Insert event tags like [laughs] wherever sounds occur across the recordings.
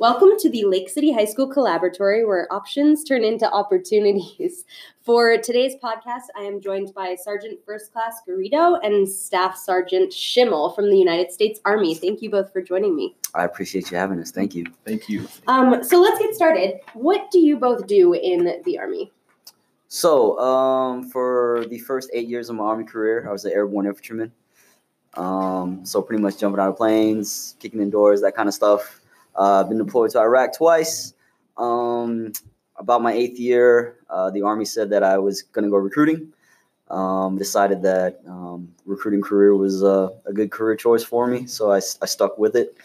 Welcome to the Lake City High School Collaboratory, where options turn into opportunities. [laughs] For today's podcast, I am joined by Sergeant First Class Garrido and Staff Sergeant Schimmel from the United States Army. Thank you both for joining me. I appreciate you having us. Thank you. Thank you. Um, so let's get started. What do you both do in the Army? So, um, for the first eight years of my Army career, I was an airborne infantryman. Um, so pretty much jumping out of planes, kicking in doors, that kind of stuff. Uh, I've been deployed to Iraq twice. Um, about my eighth year, uh, the Army said that I was going to go recruiting. Um, decided that um, recruiting career was uh, a good career choice for me, so I, I stuck with it.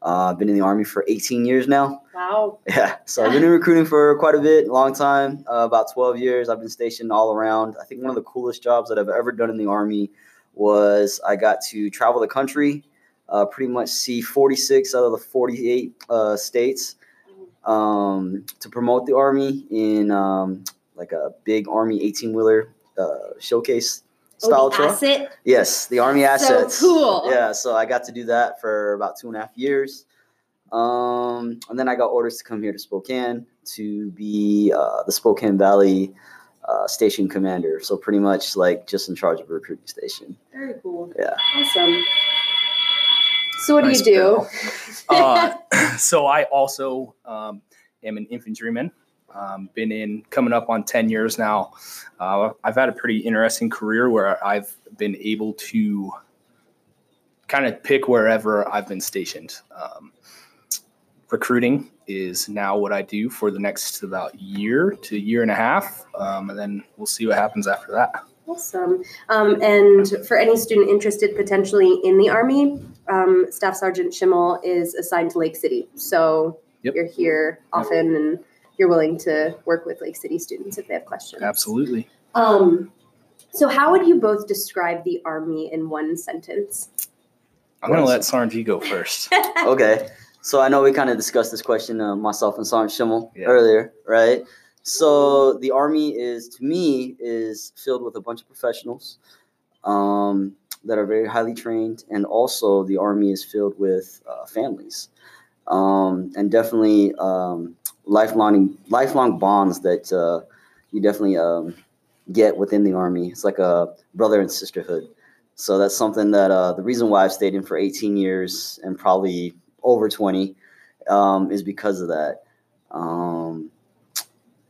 Uh, I've been in the Army for 18 years now. Wow. Yeah, so I've [laughs] been in recruiting for quite a bit, a long time, uh, about 12 years. I've been stationed all around. I think one of the coolest jobs that I've ever done in the Army was I got to travel the country, uh, pretty much see 46 out of the 48 uh, states um, to promote the Army in um, like a big Army 18 wheeler uh, showcase style oh, the truck. asset? Yes, the Army assets. So cool. Yeah, so I got to do that for about two and a half years. Um, and then I got orders to come here to Spokane to be uh, the Spokane Valley uh, station commander. So pretty much like just in charge of a recruiting station. Very cool. Yeah. Awesome. So what Nice do you do? [laughs] Uh, [clears throat] so I also um, am an infantryman. Um, been in coming up on 10 years now. Uh, I've had a pretty interesting career where I've been able to kind of pick wherever I've been stationed. Um, recruiting is now what I do for the next about year to year and a half. Um, and then we'll see what happens after that. Awesome. Um, and for any student interested potentially in the Army, um, Staff Sergeant Schimmel is assigned to Lake City. So Yep. you're here often and you're willing to work with Lake City students if they have questions. Absolutely. Um, so, how would you both describe the Army in one sentence? I'm going to let Sarnji go first. [laughs] Okay. So I know we kind of discussed this question, uh, myself and Sergeant Schimmel Yeah. earlier, right? So the Army is, to me, is filled with a bunch of professionals um, that are very highly trained, and also the Army is filled with uh, families, um, and definitely um, lifelong lifelong bonds that uh, you definitely um, get within the Army. It's like a brother and sisterhood. So that's something that uh, the reason why I've stayed in for 18 years and probably over 20 um, is because of that. Um,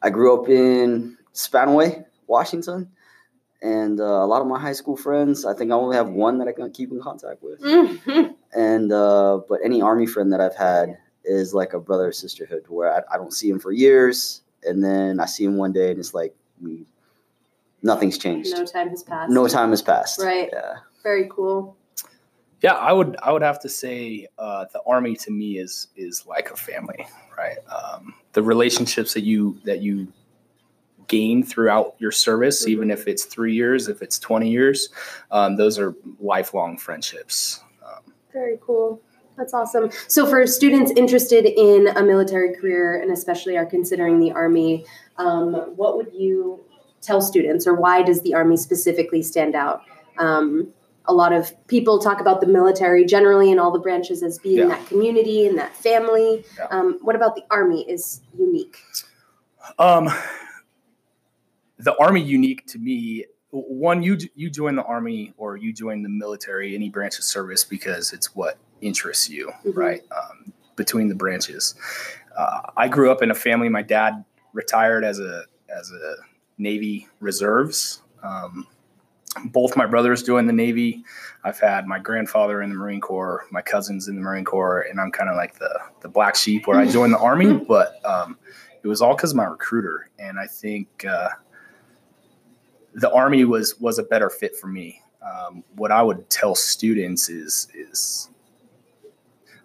I grew up in Spanaway, Washington, and uh, a lot of my high school friends. I think I only have one that I can keep in contact with, Mhm. and uh, but any army friend that I've had is like a brother sisterhood, where I, I don't see him for years, and then I see him one day, and it's like we, nothing's changed. No time has passed. No time has passed. Right. Yeah. Very cool. Yeah, I would I would have to say uh, the army to me is is like a family, right? Um, the relationships that you that you gain throughout your service, even if it's three years, if it's twenty years, um, those are lifelong friendships. Um, Very cool. That's awesome. So, for students interested in a military career and especially are considering the Army, um, what would you tell students, or why does the Army specifically stand out? Um, a lot of people talk about the military generally in all the branches as being Yeah. that community and that family. Yeah. Um, what about the Army is unique? Um, the army unique to me. One, you you join the army or you join the military, any branch of service, because it's what interests you, Mhm. right? Um, between the branches, uh, I grew up in a family. My dad retired as a as a Navy reserves. Um, both my brothers joined the Navy. I've had my grandfather in the Marine Corps, my cousins in the Marine Corps, and I'm kind of like the the black sheep where I joined the Army. But um, it was all because of my recruiter, and I think uh, the Army was was a better fit for me. Um, what I would tell students is is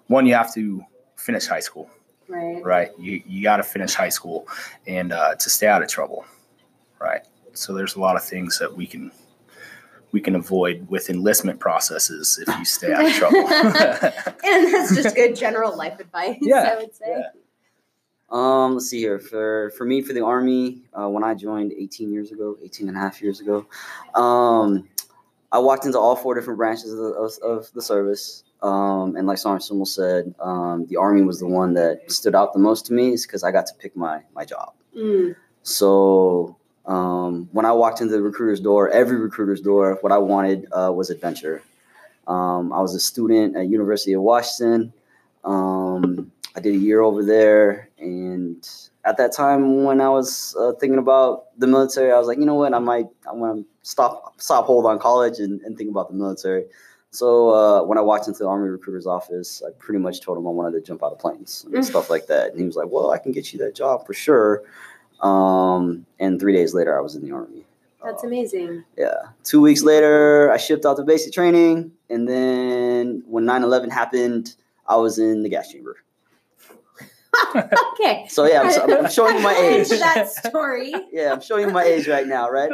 one, you have to finish high school, Right. right? You you got to finish high school, and uh, to stay out of trouble, right? So there's a lot of things that we can we can avoid with enlistment processes if you stay out of [laughs] trouble. [laughs] and that's just good general life advice, Yeah, I would say. yeah. Um, let's see here. For for me, for the Army, uh, when I joined 18 years ago, 18 and a half years ago, um, I walked into all four different branches of the, of, of the service. Um, and like Sergeant Schimmel said, um, the Army was the one that stood out the most to me, is because I got to pick my my job. Mm, So um, when I walked into the recruiter's door, every recruiter's door, what I wanted uh, was adventure. Um, I was a student at University of Washington. Um, I did a year over there, and at that time, when I was uh, thinking about the military, I was like, you know what, I might, I want to stop, stop hold on college and, and think about the military. So uh, when I walked into the Army recruiter's office, I pretty much told him I wanted to jump out of planes and stuff like that, and he was like, well, I can get you that job for sure. Um, and three days later, I was in the Army. that's Uh, amazing. yeah. Two weeks later, I shipped out to basic training. And then when 9 11 happened, I was in the gas chamber. [laughs] okay. So, yeah, I'm, I'm [laughs] showing my age. That story. [laughs] Yeah, I'm showing my age right now, right?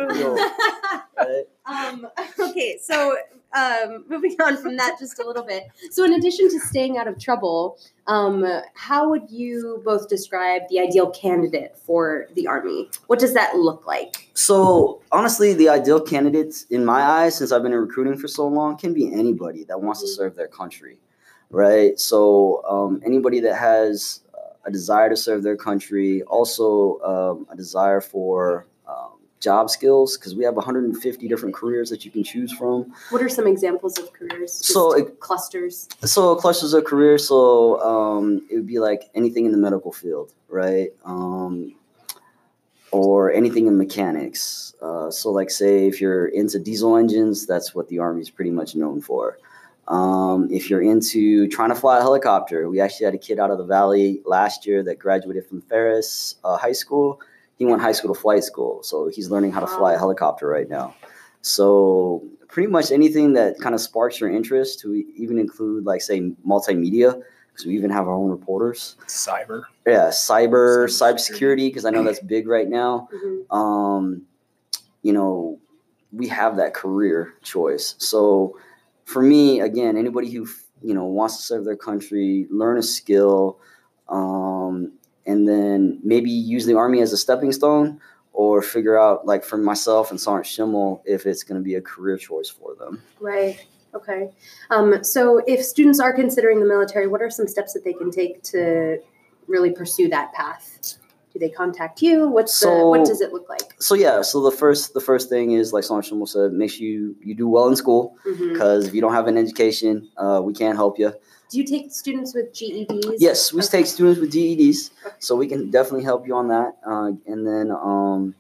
Right? um, okay, so um, moving on from that just a little bit. So, in addition to staying out of trouble, um, how would you both describe the ideal candidate for the Army? What does that look like? So, honestly, the ideal candidates, in my eyes, since I've been in recruiting for so long, can be anybody that wants to serve their country, right? So, um, anybody that has a desire to serve their country, also um, a desire for um, job skills, because we have 150 different careers that you can choose from. What are some examples of careers? So, it- clusters. So clusters of careers. So um, it would be like anything in the medical field, right? Um, or anything in mechanics. Uh, so like say if you're into diesel engines, that's what the Army is pretty much known for. Um, if you're into trying to fly a helicopter, we actually had a kid out of the valley last year that graduated from Ferris uh, High School. He went high school to flight school, so he's learning how to fly a helicopter right now. So pretty much anything that kind of sparks your interest to even include like say multimedia because we even have our own reporters Cyber. yeah cyber Cybersecurity. cybersecurity because i know that's big right now Mhm. um you know we have that career choice so for me again anybody who you know wants to serve their country learn a skill um and then maybe use the army as a stepping stone or figure out like for myself and Sergeant Schimmel if it's going to be a career choice for them. Right. Okay. Um, so, if students are considering the military, what are some steps that they can take to really pursue that path? Do they contact you? What's the what does it look like? So yeah, so the first the first thing is like Sergeant Schimmel said, make sure you, you do well in school because if you don't have an education, uh, we can't help you. Do you take students with GEDs? Yes, we Okay. take students with GEDs, Okay. so we can definitely help you on that. Uh, and then, um,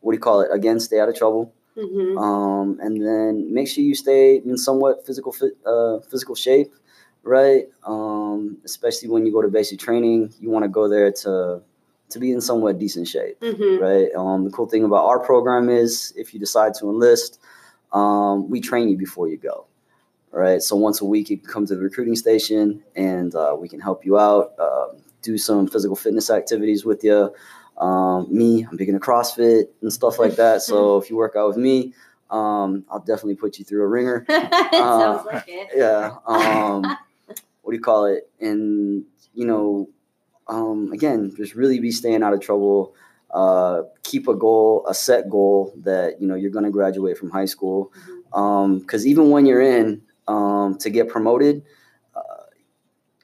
what do you call it? Again, stay out of trouble. Mhm. Um, and then make sure you stay in somewhat physical fit, uh, physical shape, right? Um, especially when you go to basic training, you want to go there to to be in somewhat decent shape, Mhm. right? Um, the cool thing about our program is if you decide to enlist, um, we train you before you go. Right, so once a week you can come to the recruiting station, and uh, we can help you out, uh, do some physical fitness activities with you. Um, me, I'm big into CrossFit and stuff like that. So [laughs] if you work out with me, um, I'll definitely put you through a ringer. [laughs] it sounds like it. Yeah. Um, what do you call it? And you know, um, again, just really be staying out of trouble. Uh, keep a goal, a set goal that you know you're going to graduate from high school. Because even when you're in um, to get promoted,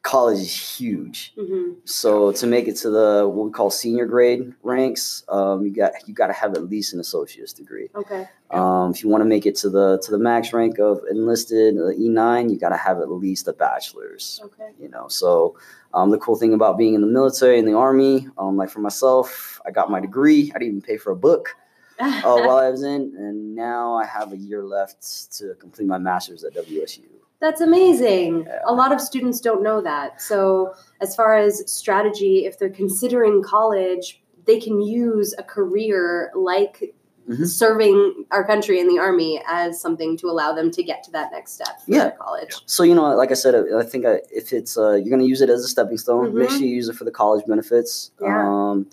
college is huge. Mhm. So to make it to the what we call senior grade ranks, um, you got you got to have at least an associate's degree. Okay. Um, if you want to make it to the to the max rank of enlisted uh, E9, you got to have at least a bachelor's. Okay. You know, so um, the cool thing about being in the military and the army, um, like for myself, I got my degree. I didn't even pay for a book uh, [laughs] while I was in, and now I have a year left to complete my master's at WSU. That's amazing. A lot of students don't know that. So, as far as strategy, if they're considering college, they can use a career like Mhm. serving our country in the army as something to allow them to get to that next step Yeah. college. So you know, like I said, I think I, if it's uh, you're gonna use it as a stepping stone, make Mhm. sure you use it for the college benefits. Yeah. Um,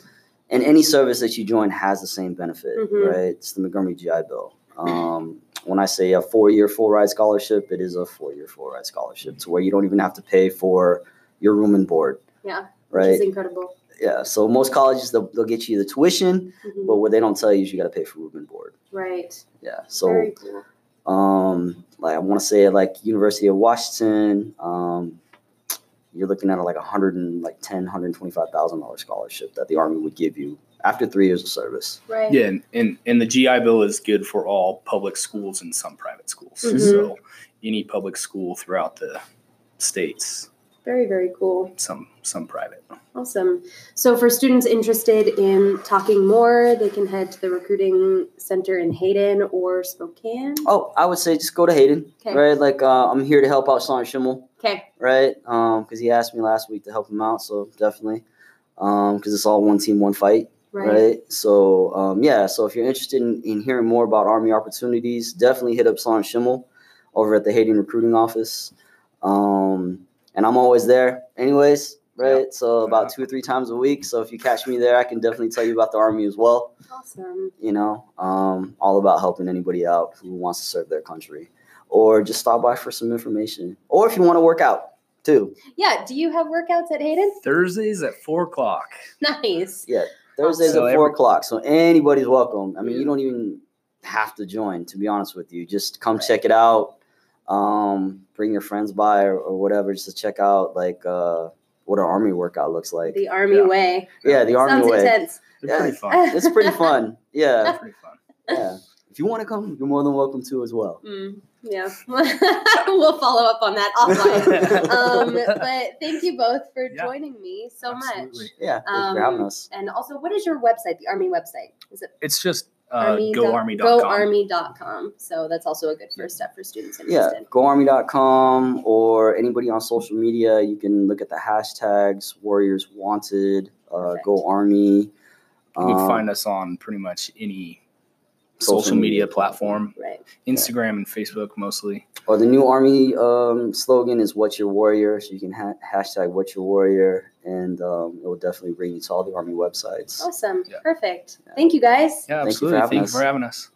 and any service that you join has the same benefit, Mhm. right? It's the Montgomery GI Bill. Um, when I say a four-year full ride scholarship, it is a four-year full ride scholarship to where you don't even have to pay for your room and board. Yeah, Right. is incredible. Yeah. So most colleges they'll, they'll get you the tuition, Mhm. but what they don't tell you is you got to pay for room and board. right. Yeah. So Very cool. Um, like I want to say like University of Washington. Um, you're looking at like a hundred and like ten, hundred twenty-five thousand dollar scholarship that the Army would give you after three years of service. Right. Yeah, and, and, and the GI Bill is good for all public schools and some private schools. Mhm. So any public school throughout the states, Very, very cool. some some private. Awesome. So, for students interested in talking more, they can head to the recruiting center in Hayden or Spokane. Oh, I would say just go to Hayden, Okay. right? Like uh, I'm here to help out Sean Schimmel, Okay. right? Um, because he asked me last week to help him out, so definitely. Um, because it's all one team, one fight. Right. right? So um, yeah, so if you're interested in, in hearing more about Army opportunities, definitely hit up Sergeant Schimmel over at the Hayden Recruiting Office. Um, and I'm always there, anyways, right? So about two or three times a week. So if you catch me there, I can definitely tell you about the Army as well. Awesome. You know, um, all about helping anybody out who wants to serve their country, or just stop by for some information, or if you want to work out too. Yeah. Do you have workouts at Hayden? Thursdays at four o'clock. [laughs] Nice. Thursdays So at four every- o'clock. So anybody's welcome. I mean, Yeah. you don't even have to join, to be honest with you. Just come check it out. Um, bring your friends by or, or whatever, just to check out like uh, what an army workout looks like. The Army Yeah. way. yeah, the army Sounds way. intense. They're Yeah. pretty fun. It's pretty fun. [laughs] Yeah, They're pretty fun. yeah. If you want to come, you're more than welcome to as well. Mm, yeah. [laughs] we'll follow up on that offline. [laughs] um, but thank you both for Yeah. joining me so Absolutely. much. Yeah, thanks for having Um, us. And also, what is your website? The Army website? Is it It's just uh, army dot- goarmy.com. goarmy.com. So that's also a good first step for students Yeah, interested. goarmy.com or anybody on social media. You can look at the hashtags Warriors Wanted, uh, Perfect. Go Army. You can um, find us on pretty much any Social social, media media. platform, Right. Instagram and Facebook mostly. Or the new Army um, slogan is "What's Your Warrior," so you can ha- hashtag "What's Your Warrior," and um, it will definitely bring you to all the Army websites. Awesome. Yeah. Perfect. Thank you guys. Yeah, Thank you for absolutely. having Thank you for having us.